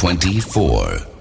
24.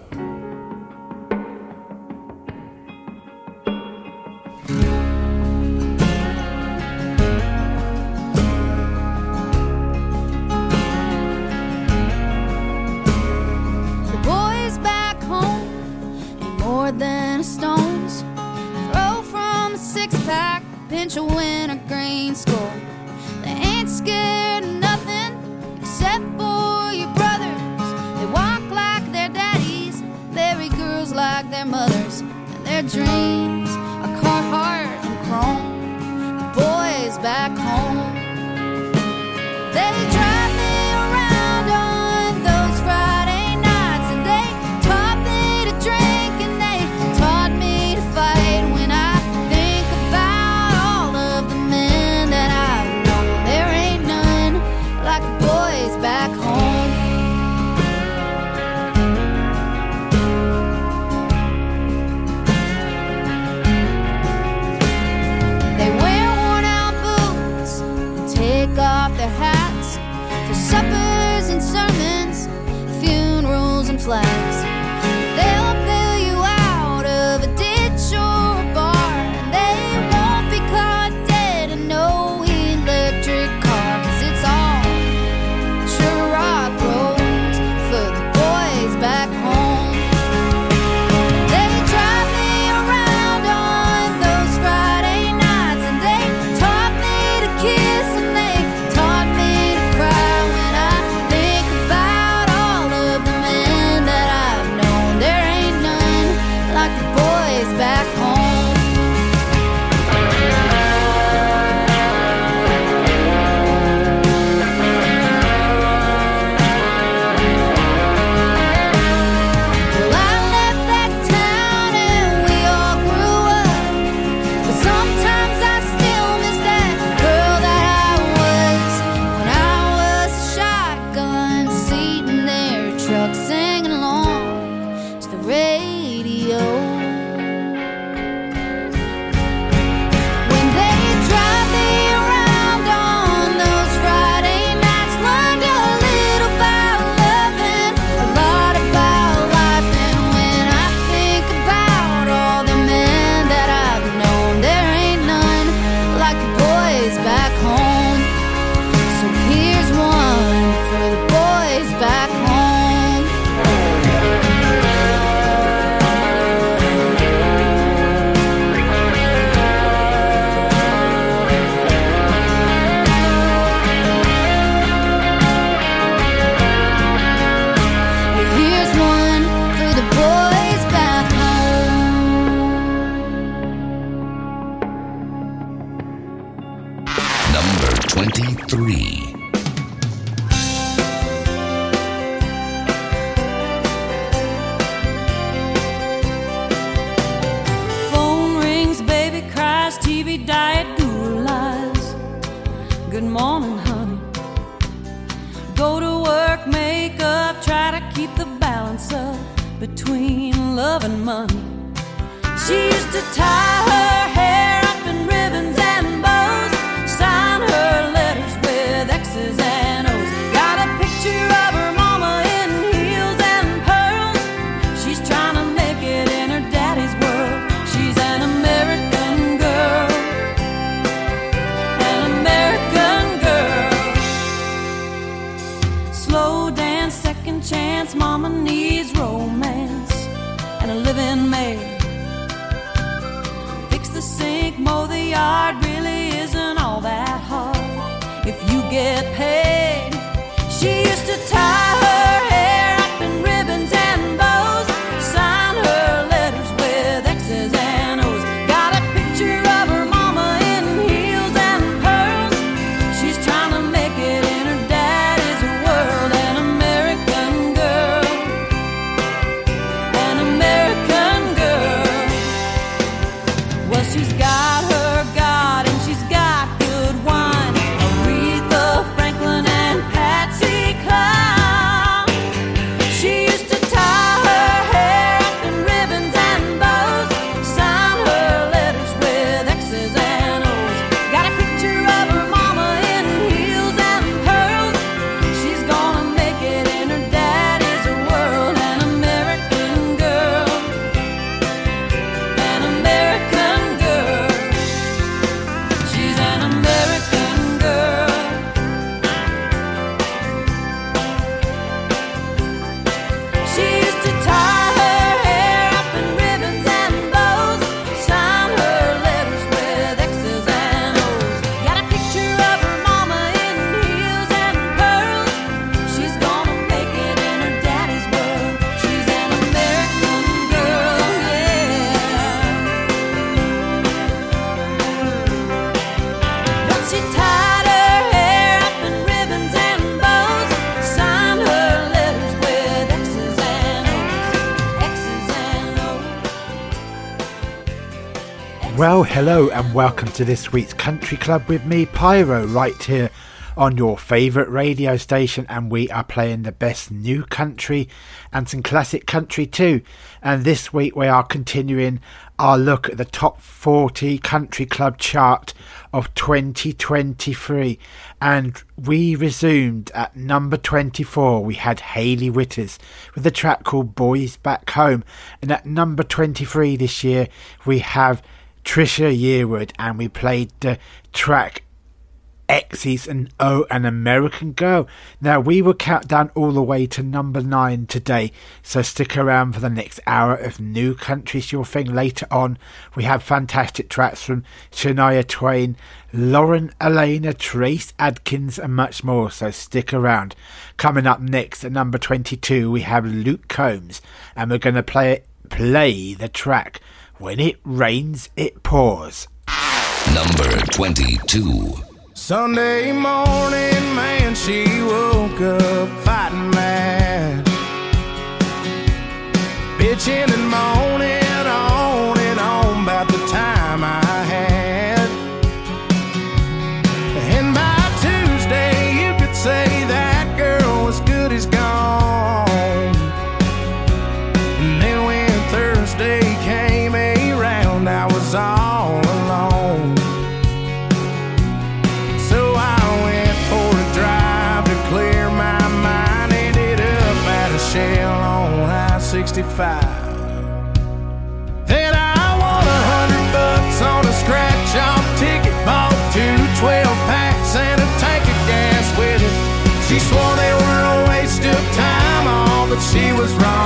Well, hello and welcome to this week's Country Club with me, Pyro, right here on your favourite radio station. And we are playing the best new country and some classic country too. And this week we are continuing our look at the top 40 Country Club chart of 2023. And we resumed at number 24. We had Hailey Whitters with a track called Boys Back Home. And at number 23 this year, we have Trisha Yearwood, and we played the track X's and O and American Girl. Now, we will count down all the way to number nine today, so stick around for the next hour of New Countries Your Thing. Later on, we have fantastic tracks from Shania Twain, Lauren Alaina, Trace Adkins, and much more, so stick around. Coming up next at number 22, we have Luke Combs, and we're going to play, play the track when it rains, it pours. Number 22. Sunday morning, man, she woke up fighting mad. Bitching and moaning. she was wrong.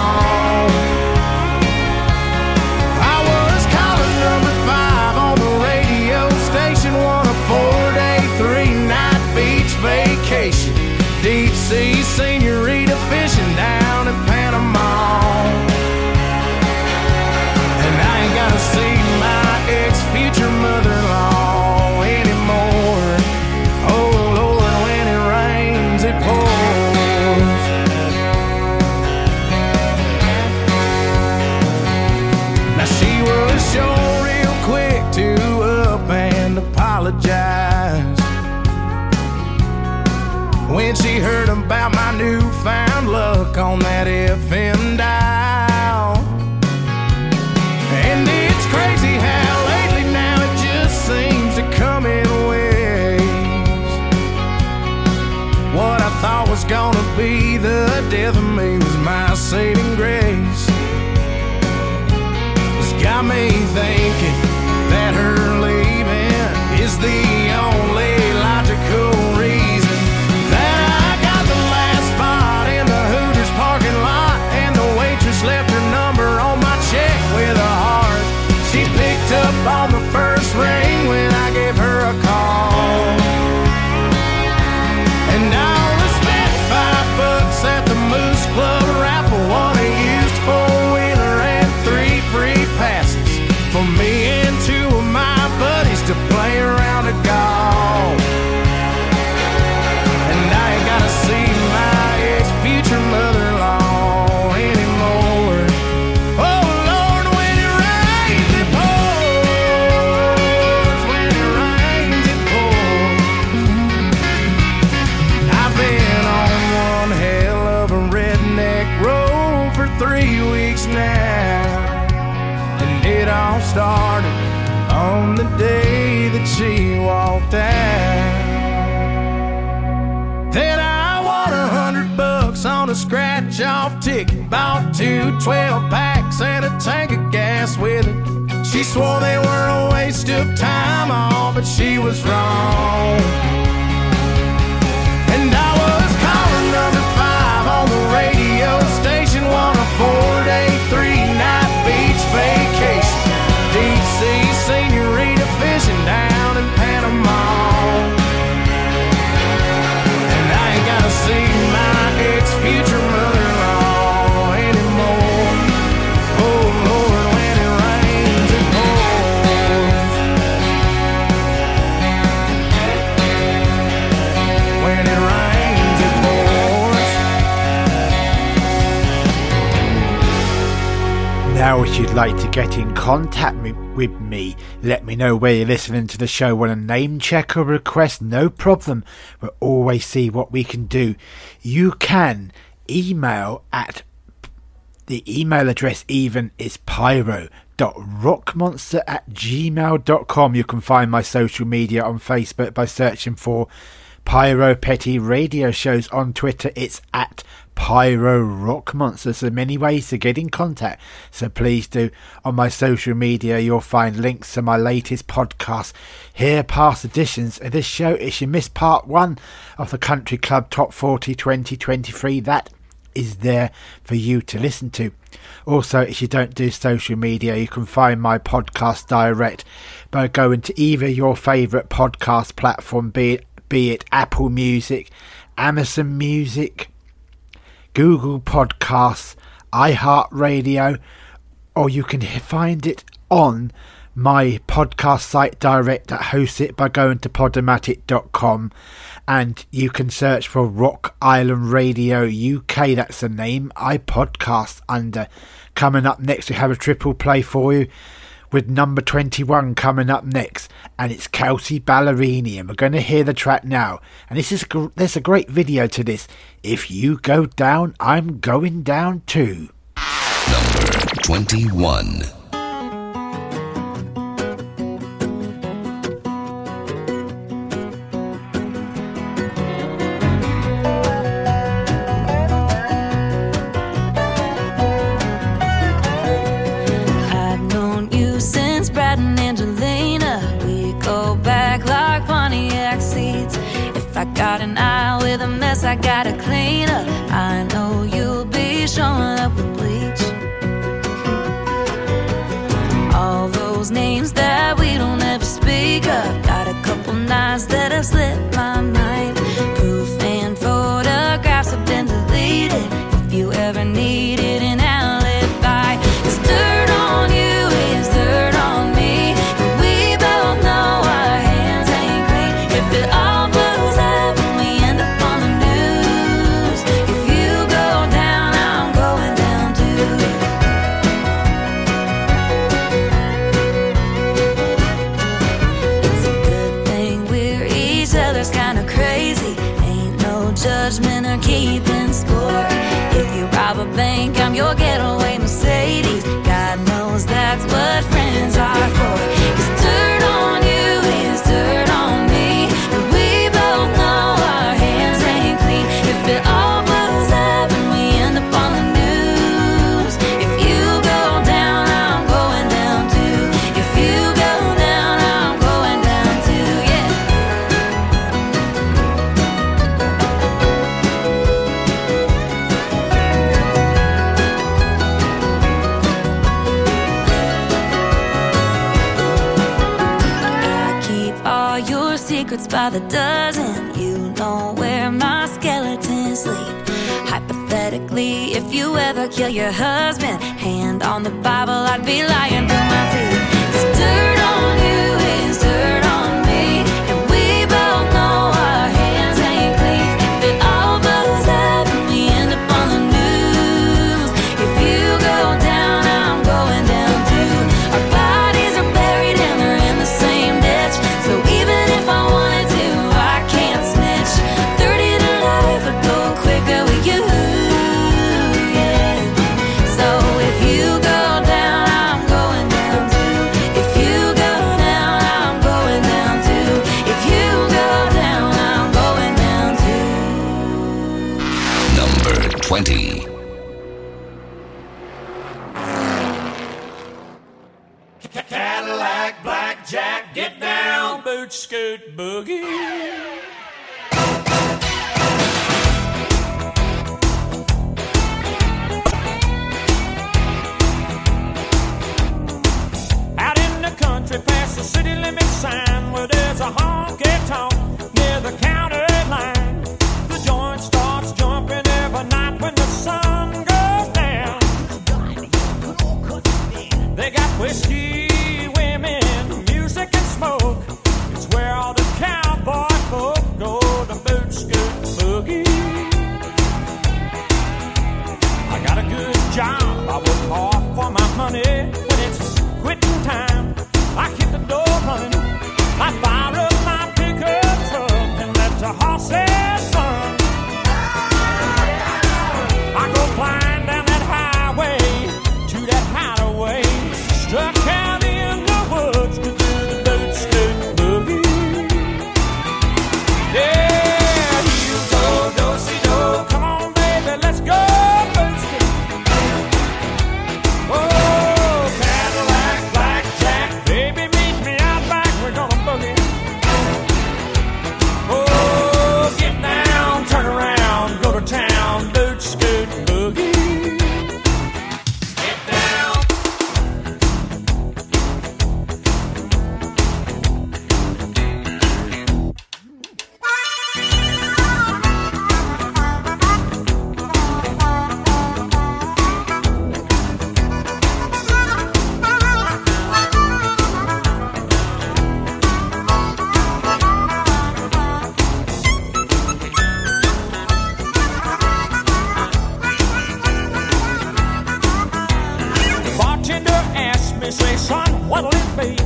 but she was wrong. You'd like to get in contact me, with me, let me know where you're listening to the show. Want a name check or request? No problem. We'll always see what we can do. You can email at the email address even is pyro.rockmonster at gmail.com. You can find my social media on Facebook by searching for Pyro Petty Radio Shows on Twitter. It's at Pyro Rock Monsters. Are many ways to get in contact, so please do. On my social media, you'll find links to my latest podcast. Here, past editions of this show. If you missed part one of the Country Club Top 40 2023, that is there for you to listen to. Also, if you don't do social media, you can find my podcast direct by going to either your favourite podcast platform, be it, be it Apple Music, Amazon Music, Google Podcasts, iHeartRadio, or you can find it on my podcast site direct that hosts it by going to podomatic.com and you can search for Rock Island Radio UK. That's the name I podcast under. Coming up next, we have a triple play for you with number 21 coming up next, and it's Kelsea Ballerini, and we're going to hear the track now. And this is there's a great video to this. If you go down, I'm going down too. Number 21. I gotta clean up. I know you'll be showing up with bleach. All those names that we don't ever speak of. Got a couple nights that have slipped my mind. By the dozen. You know where my skeletons sleep. Hypothetically, if you ever kill your husband, hand on the Bible, I'd be lying through my teeth. Got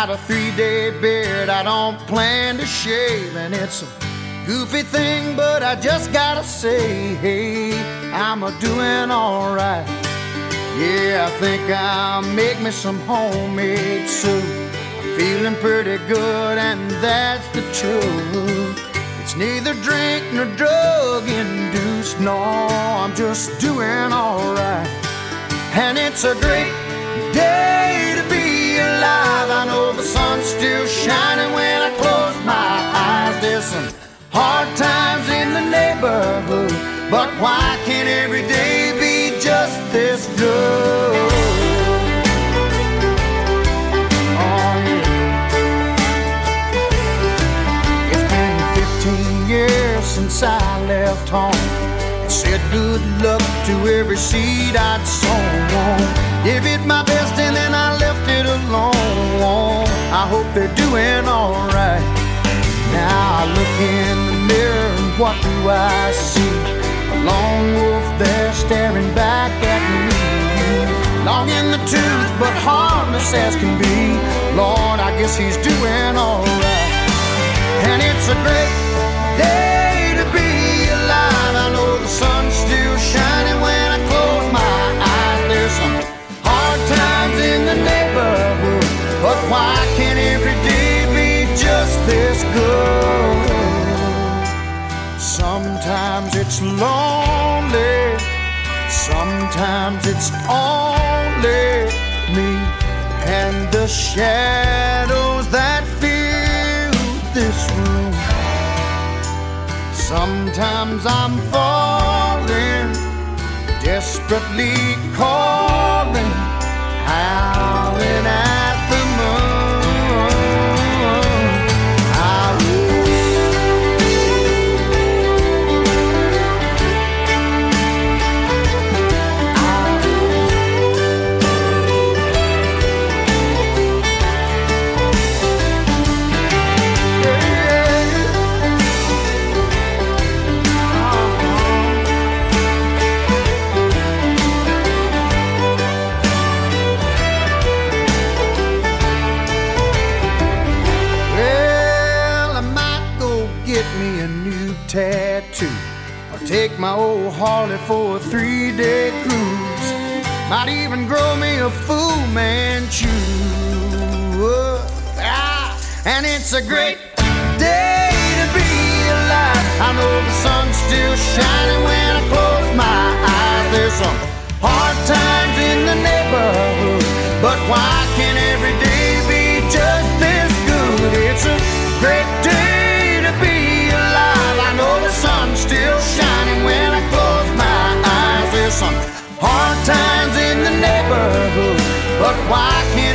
Got a three day beard I don't plan to shave. And it's a goofy thing, but I just gotta say, hey, I'm a doing alright. Yeah, I think I'll make me some homemade soup. I'm feeling pretty good, and that's the truth. It's neither drink nor drug induced, no, I'm just doing alright. And it's a great day sun's still shining when I close my eyes. There's some hard times in the neighborhood, but why can't every day be just this good? Oh, since I left home. Said good luck to every seed I'd sown. Gave it my best and then I left it alone. I hope they're doing alright. Now I look in the mirror and what do I see? A lone wolf there staring back at me. Long in the tooth, but harmless as can be. Lord, I guess he's doing alright. And it's a great day Sometimes it's lonely, sometimes it's only me and the shadows that fill this room. Sometimes I'm falling, desperately calling, new tattoo or take my old Harley for a three day cruise. Might even grow me a Fu Manchu. Ah, and it's a great day to be alive. I know the sun's still shining when I close my eyes. There's some hard times in the neighborhood, but why can't every day be just this good? It's a great day neighborhood, but why can't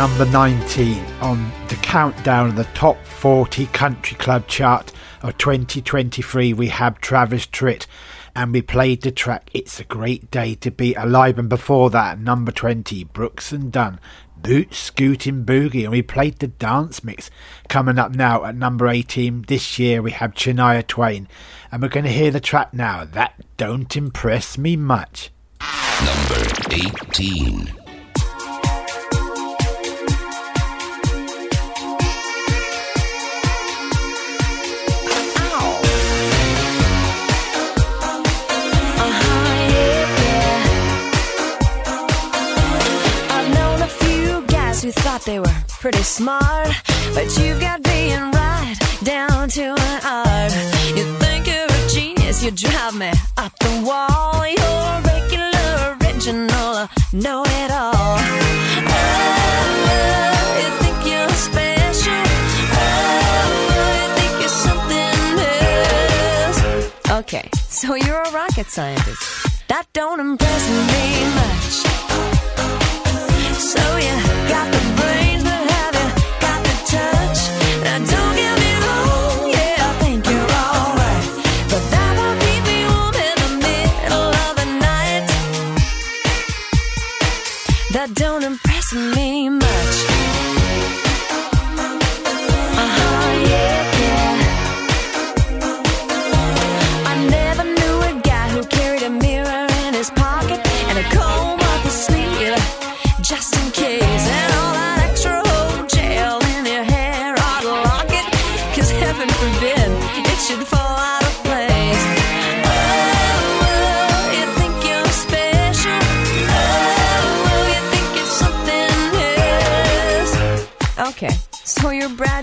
number 19 on the countdown of the top 40 country club chart of 2023, we have Travis Tritt and we played the track It's a Great Day to Be Alive. And before that, number 20, Brooks and Dunn, Boot Scooting Boogie. And we played the dance mix. Coming up now at number 18, this year we have Shania Twain. And we're going to hear the track now. That don't impress me much. Number 18. Thought they were pretty smart, but you've got being right down to an art. You think you're a genius, you drive me up the wall. You're regular, original, know it all. Oh? Oh? Okay, so you're a rocket scientist. That don't impress me much. So you got the don't impress me much.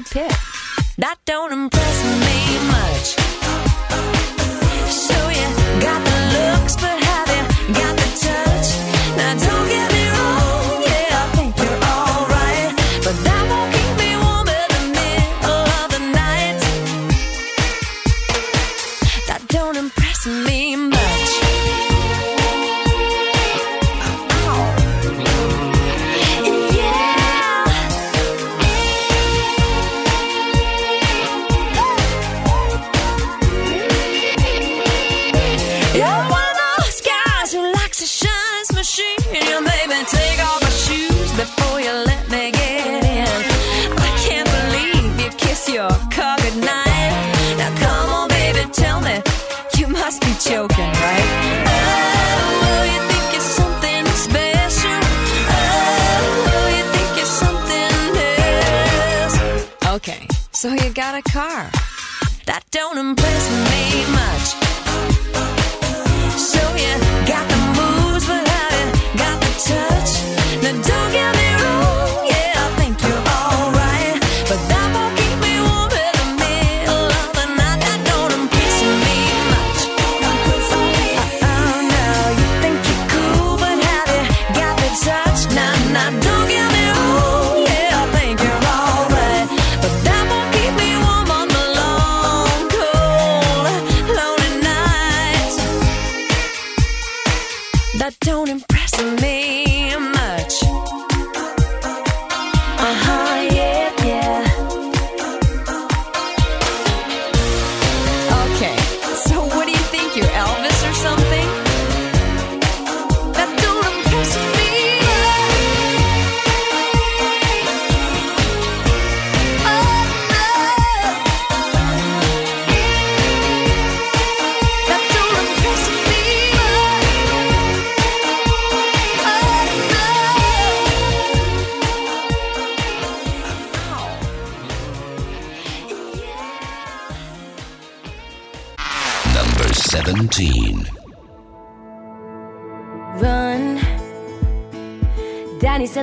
pick. That don't impress me. down and play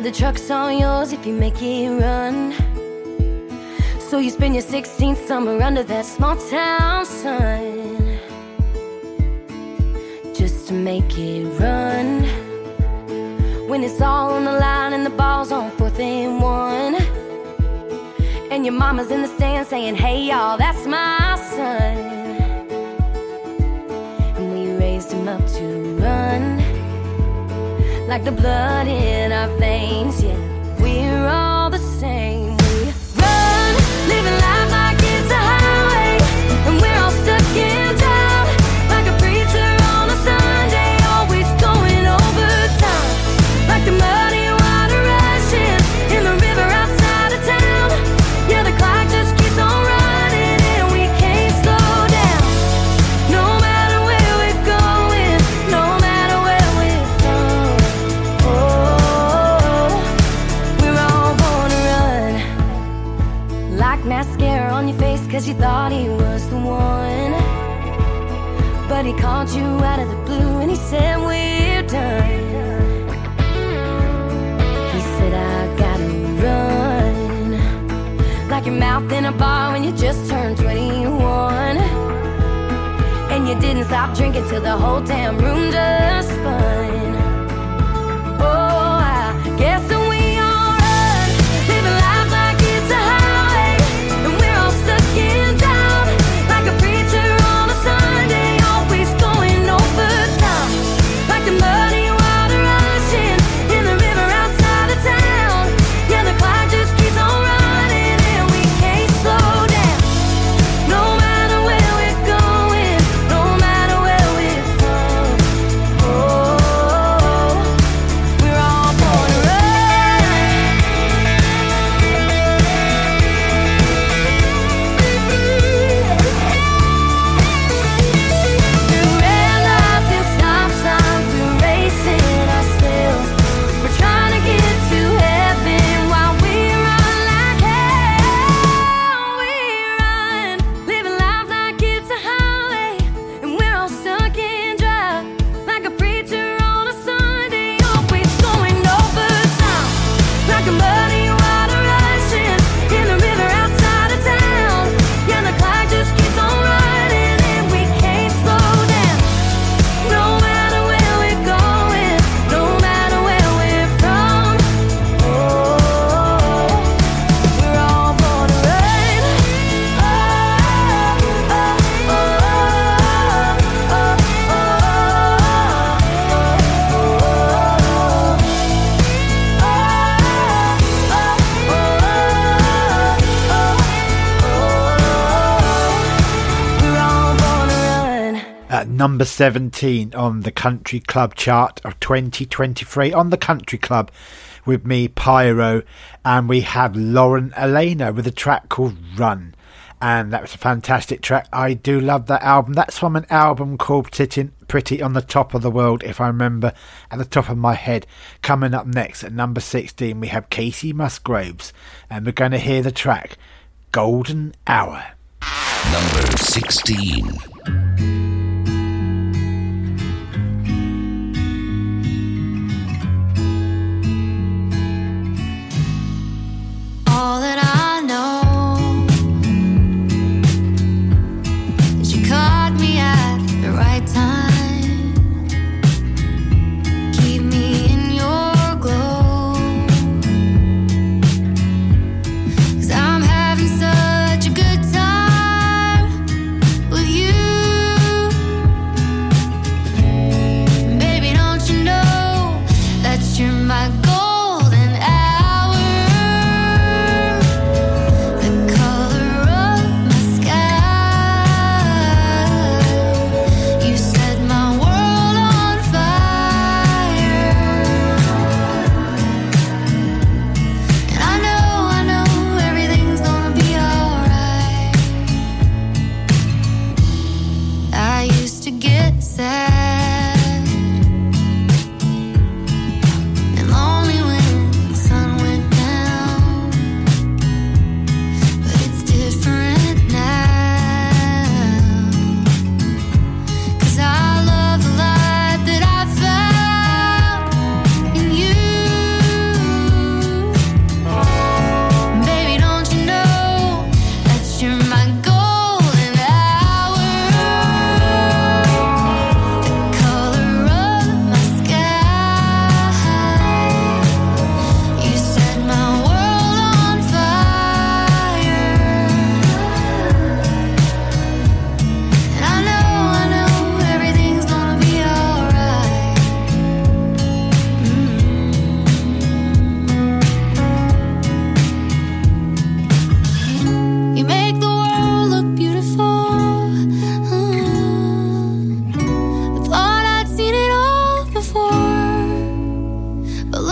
the truck's all yours if you make it run. So you spend your 16th summer under that small town sun. Just to make it run. When it's all on the line and the ball's on fourth and one. And your mama's in the stand saying, hey y'all, that's my son. And we raised him up to run like the blood in our veins. Yeah, we're all. But he called you out of the blue and he said, We're done. He said, I gotta run. Like your mouth in a bar when you just turned 21. And you didn't stop drinking till the whole damn room just spun. number 17 on the Country Club chart of 2023 on the Country Club with me, Pyro, and we have Lauren Alaina with a track called Run. And that was a fantastic track. I do love that album. That's from an album called Sitting Pretty on the Top of the World, if I remember at the top of my head. Coming up next at number 16, we have Kacey Musgraves, and we're going to hear the track Golden Hour. Number 16.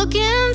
looking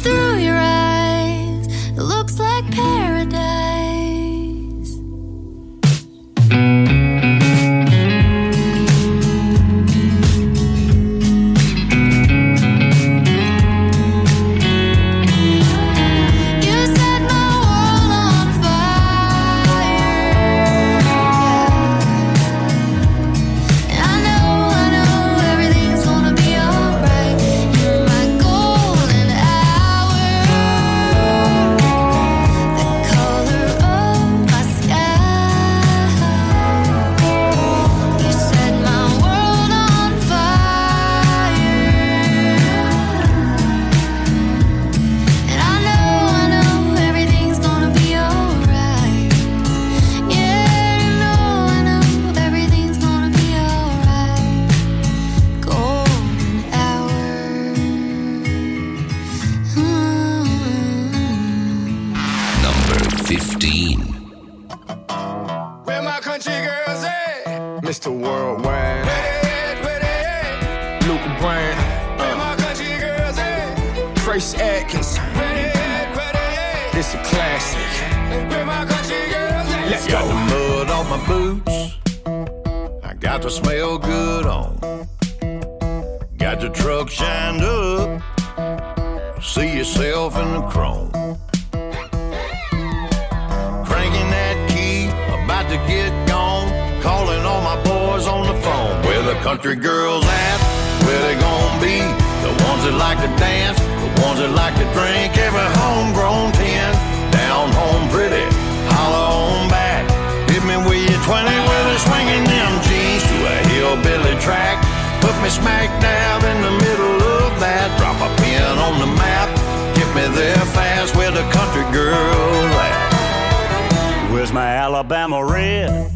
me smack dab in the middle of that. Drop a pin on the map. Get me there fast where the country girl at. Where's my Alabama red?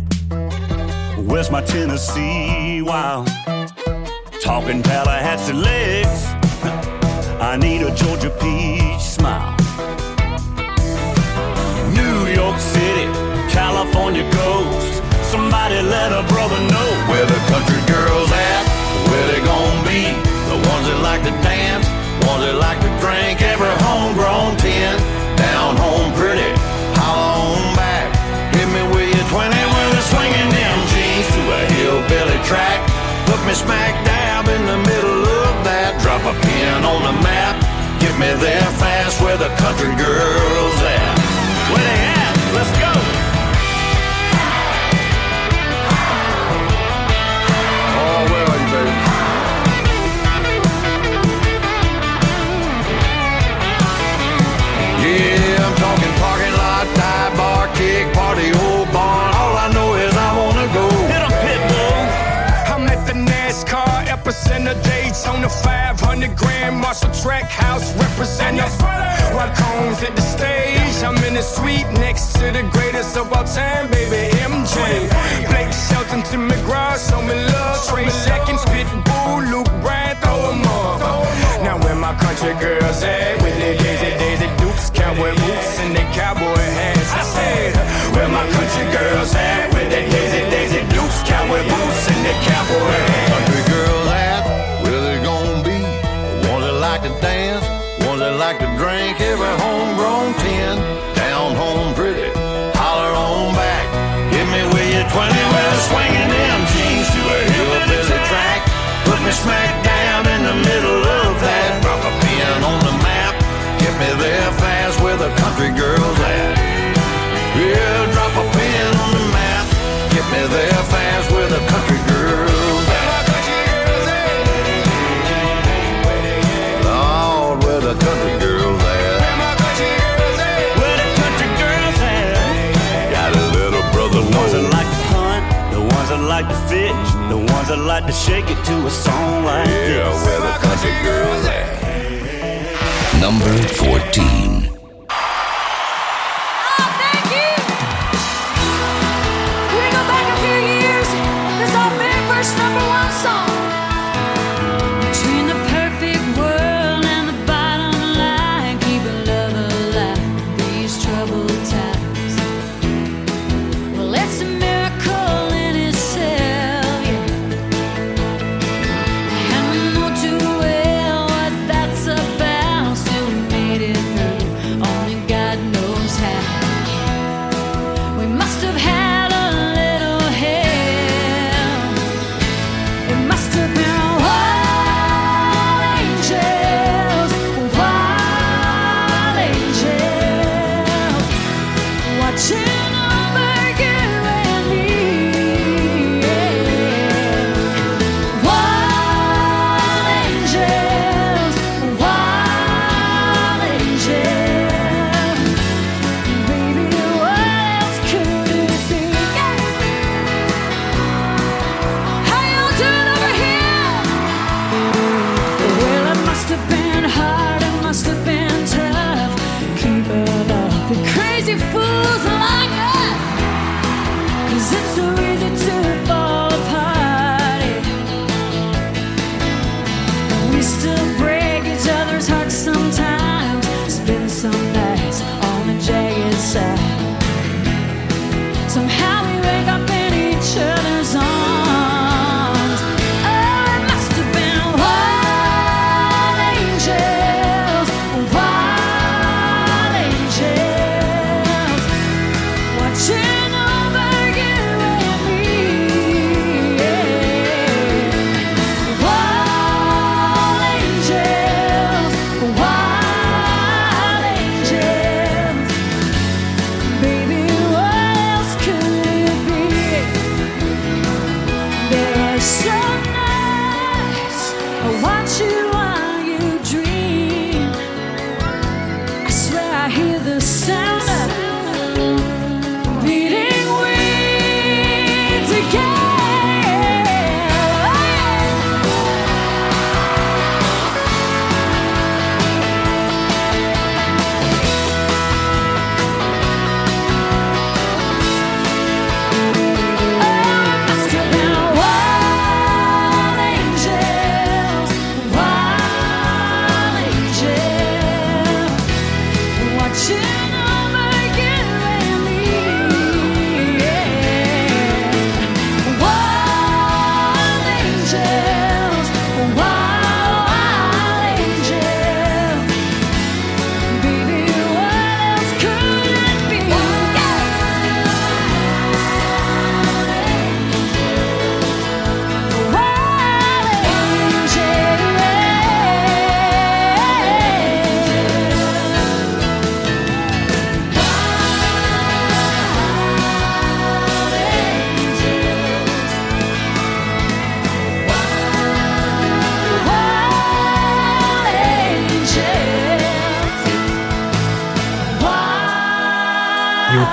Where's my Tennessee wild? Talking Tallahassee legs. I need a Georgia peach smile. New York City, California coast. Somebody let a brother know where the country girls at it's something else? Okay, so you're Brad Pitt. to dance, ones that like to drink every homegrown tin. Down home pretty, holla on back. Hit me with your 20 with a swinging them jeans to a hillbilly track. Put me smack dab in the middle of that. Drop a pin on the map. Get me there fast where the country girls at. Where they at? Let's go. Epicenter the 500 grand Marshall Track House representative. While Combs at the stage, I'm in the suite next to the greatest of all time, baby MJ. Blake Shelton to McGraw, show me love. Trace Adkins, Pitbull, Luke Bryan, throw 'em up. Now where my country girls at? With their Daisy Daisy Dukes, cowboy boots, and their cowboy hats. I said, where my country girls at? With their Daisy Daisy Dukes, cowboy boots, and their cowboy hats. Like to dance, ones that like to drink every homegrown the ones like to shake it to a song like Yeah, this. where the country girls at? Number 14.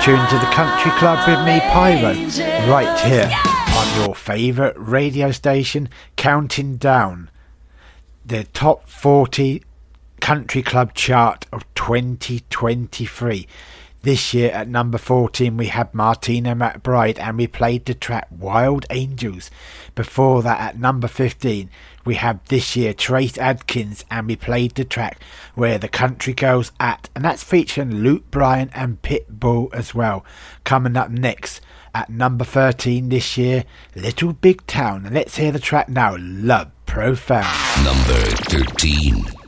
Tuned to the Country Club with me, Pyro, right here on your favourite radio station, counting down the top 40 Country Club chart of 2023. This year at number 14 we had Martina McBride and we played the track Wild Angels. Before that at number 15 we had this year Trace Adkins and we played the track Where the Country Girls At and that's featuring Luke Bryan and Pitbull as well. Coming up next at number 13 this year Little Big Town and let's hear the track now Love Profound. Number 13.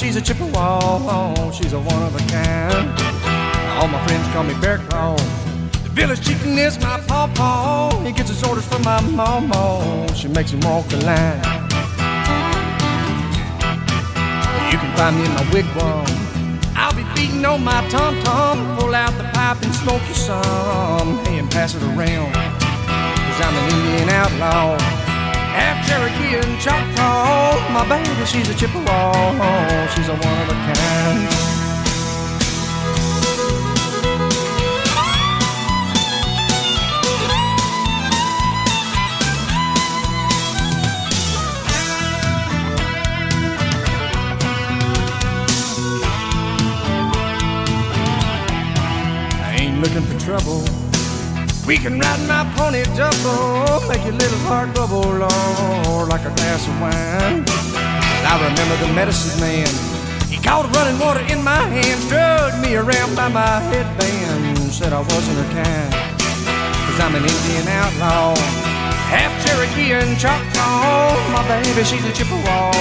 She's a Chippewa, she's a one of a kind. All my friends call me Bear Claw. The village chicken is my pawpaw. He gets his orders from my mama. She makes him walk the line. You can find me in my wigwam. I'll be beating on my tom tom. Pull out the pipe and smoke you some. Hey, and pass it around. Cause I'm an Indian outlaw. Half Cherokee and Choctaw. Oh, my baby, she's a Chippewa. Oh, she's a one of a kind. I ain't looking for trouble. We can ride my pony double, make your little heart bubble, Lord, like a glass of wine. I remember the medicine man. He caught running water in my hands, drugged me around by my headband, said I wasn't her kind. Cause I'm an Indian outlaw, half Cherokee and Choctaw. My baby, she's a Chippewa,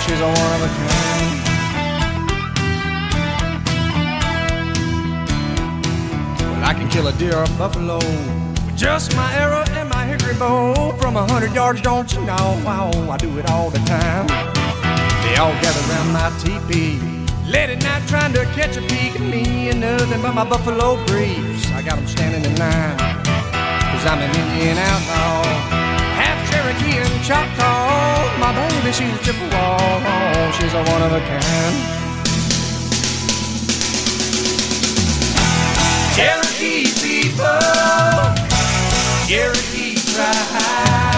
she's a one of a kind. I can kill a deer or a buffalo with just my arrow and my hickory bow. From a hundred yards, don't you know? Wow, I do it all the time. They all gather around my teepee, late at night trying to catch a peek at me and nothing but my buffalo briefs. I got them standing in line, cause I'm an Indian outlaw. Half Cherokee and Choctaw. My baby, she's a Chippewa. She's a one of a kind. Cherokee people, Cherokee tribe,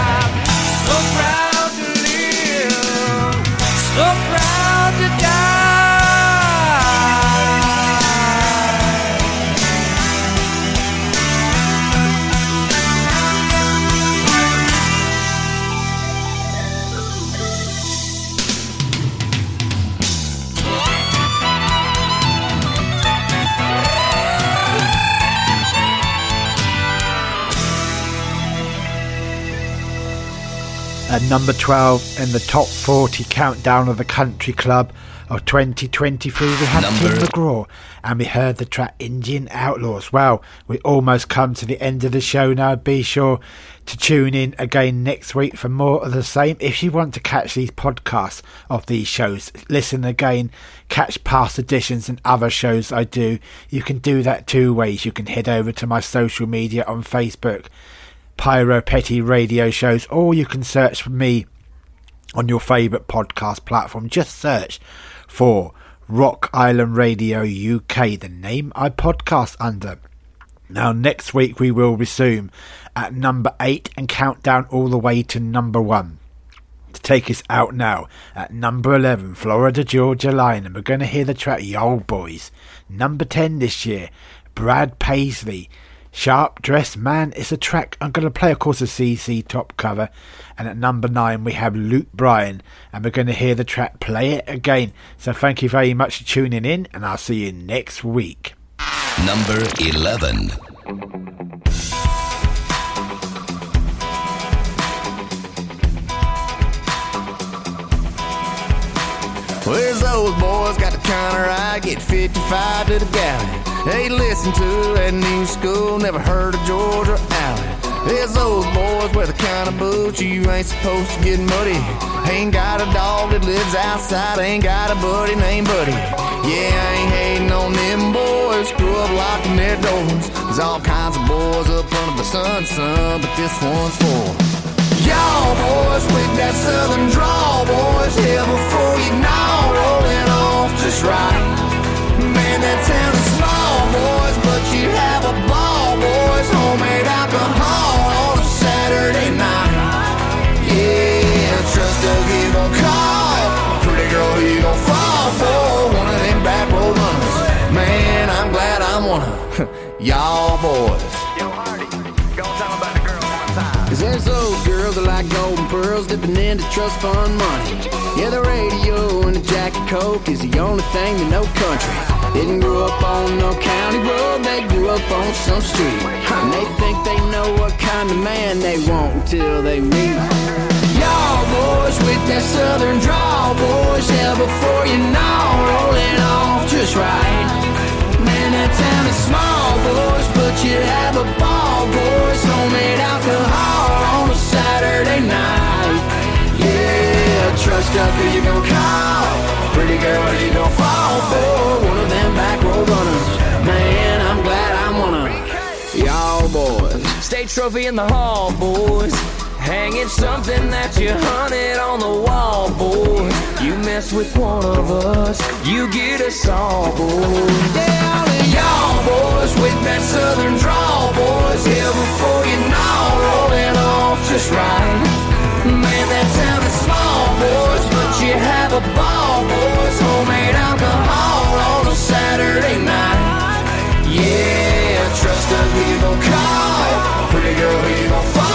number 12 in the top 40 countdown of the country club of 2023, we had Tim McGraw and we heard the track Indian Outlaws. Well, we almost come to the end of the show now. Be sure to tune in again next week for more of the same. If you want to catch these podcasts of these shows, listen again, catch past editions and other shows I do, you can do that two ways. You can head over to my social media on Facebook. Pyro Petty radio shows, or you can search for me on your favourite podcast platform. Just search for Rock Island Radio UK, the name I podcast under. Now, next week we will resume at number 8 and count down all the way to number 1. To take us out now at number 11, Florida Georgia Line, and we're going to hear the track Y'all Boys. Number 10 this year, Brad Paisley. Sharp Dressed Man is a track I'm going to play, of course, a ZZ Top cover. And at number nine, we have Luke Bryan, and we're going to hear the track Play It Again. So thank you very much for tuning in, and I'll see you next week. Number 11. Where's those boys got the counter I get 55 to the gallon. They listen to that new school, never heard of Georgia Allen. There's those boys wear the kind of boots you ain't supposed to get muddy. Ain't got a dog that lives outside, ain't got a buddy named Buddy. Yeah, I ain't hating on them boys, grew up locking their doors. There's all kinds of boys up under the sun, son, but this one's for Y'all boys with that southern drawl, boys, here before you know, rolling off just right. Man, that town is small, have ball, boys. Homemade alcohol on a Saturday night. Yeah, trust a you gon' call. Pretty girl, you gon' fall for one of them back road runners. Man, I'm glad I'm one of y'all boys. Cause there's those girls that like golden pearls dipping into trust fund money. Yeah, the radio and the Jack and Coke is the only thing they know country. Didn't grow up on no county road, they grew up on some street. And they think they know what kind of man they want until they meet. Y'all boys with that southern drawl, boys, hell before you know, rolling off just right. Man, that town is small, boys, but you have a ball, boys, homemade alcohol on a Saturday night. Yeah, trust up who you gon' call, pretty girl you gon' fall for. boys. State trophy in the hall, boys. Hanging something that you hunted on the wall, boys. You mess with one of us, you get us all, boys. Yeah, y'all, boys, with that southern draw. boys. Here before you know, rolling off just right. Man, that town is small, boys, but you have a ball, boys. Homemade alcohol on a Saturday night. Yeah. Trust us, evil gon' Pretty girl, evil gon' fight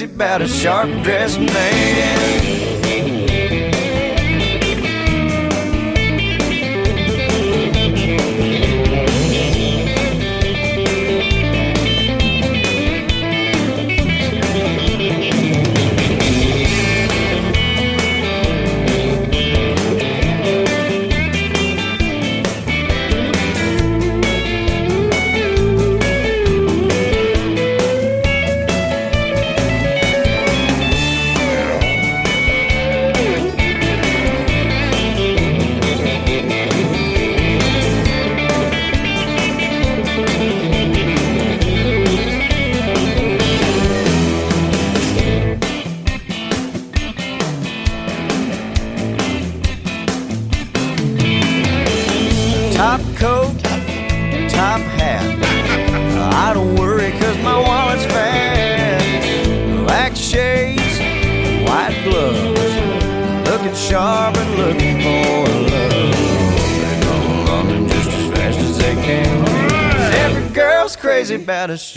crazy about a sharp dressed man.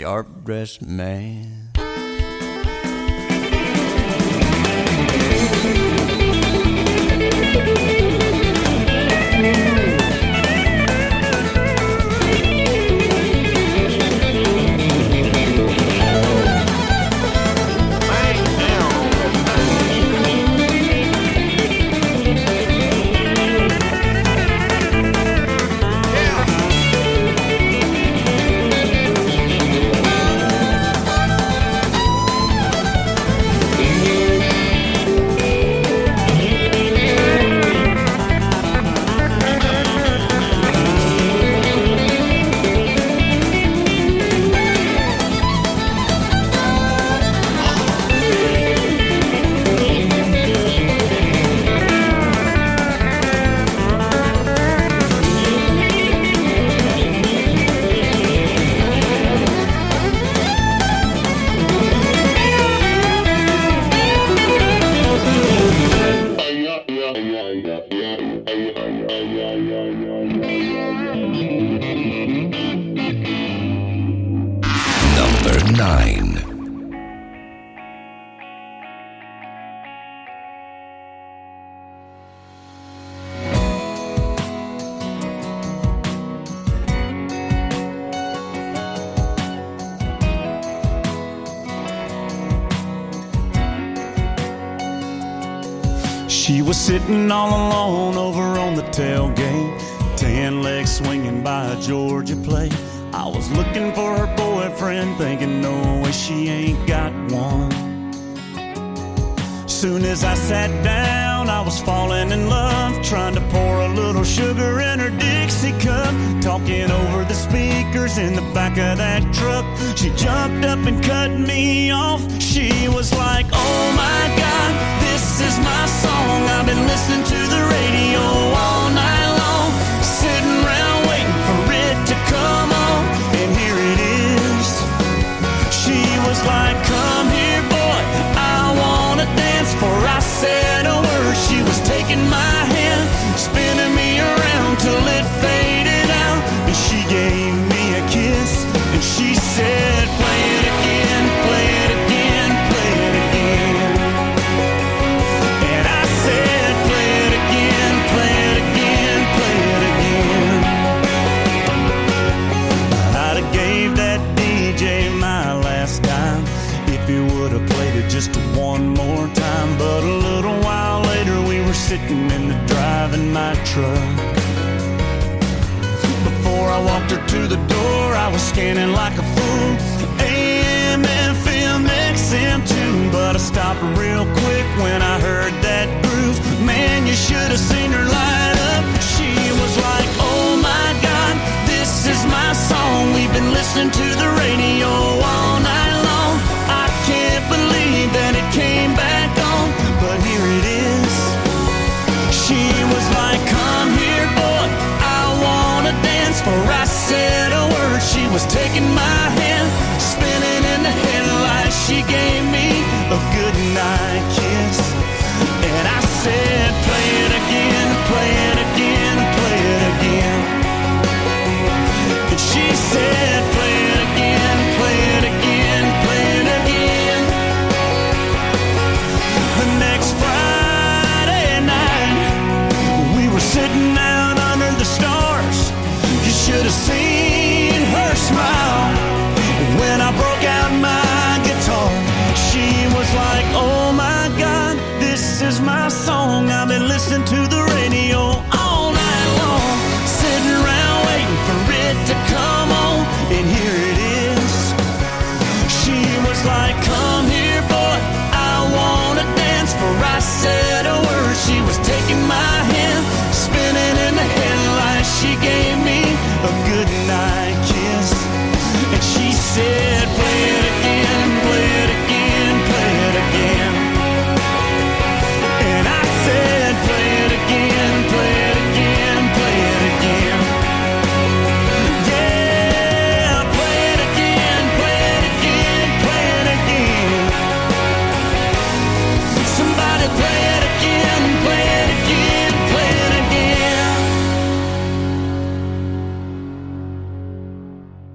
sharp dressed man. nine. She was sitting all alone over on the tailgate, tan legs swinging by a Georgia plate. I was looking for her boyfriend, thinking, no way, she ain't got one. Soon as I sat down, I was falling in love, trying to pour a little sugar in her Dixie cup. Talking over the speakers in the back of that truck, she jumped up and cut me off. She was like, oh my god, this is my song. I've been listening to the radio all like, come here, boy, I wanna dance, for I said, sitting in the drive in my truck. Before I walked her to the door, I was scanning like a fool. AM, FM, XM tune, but I stopped real quick when I heard.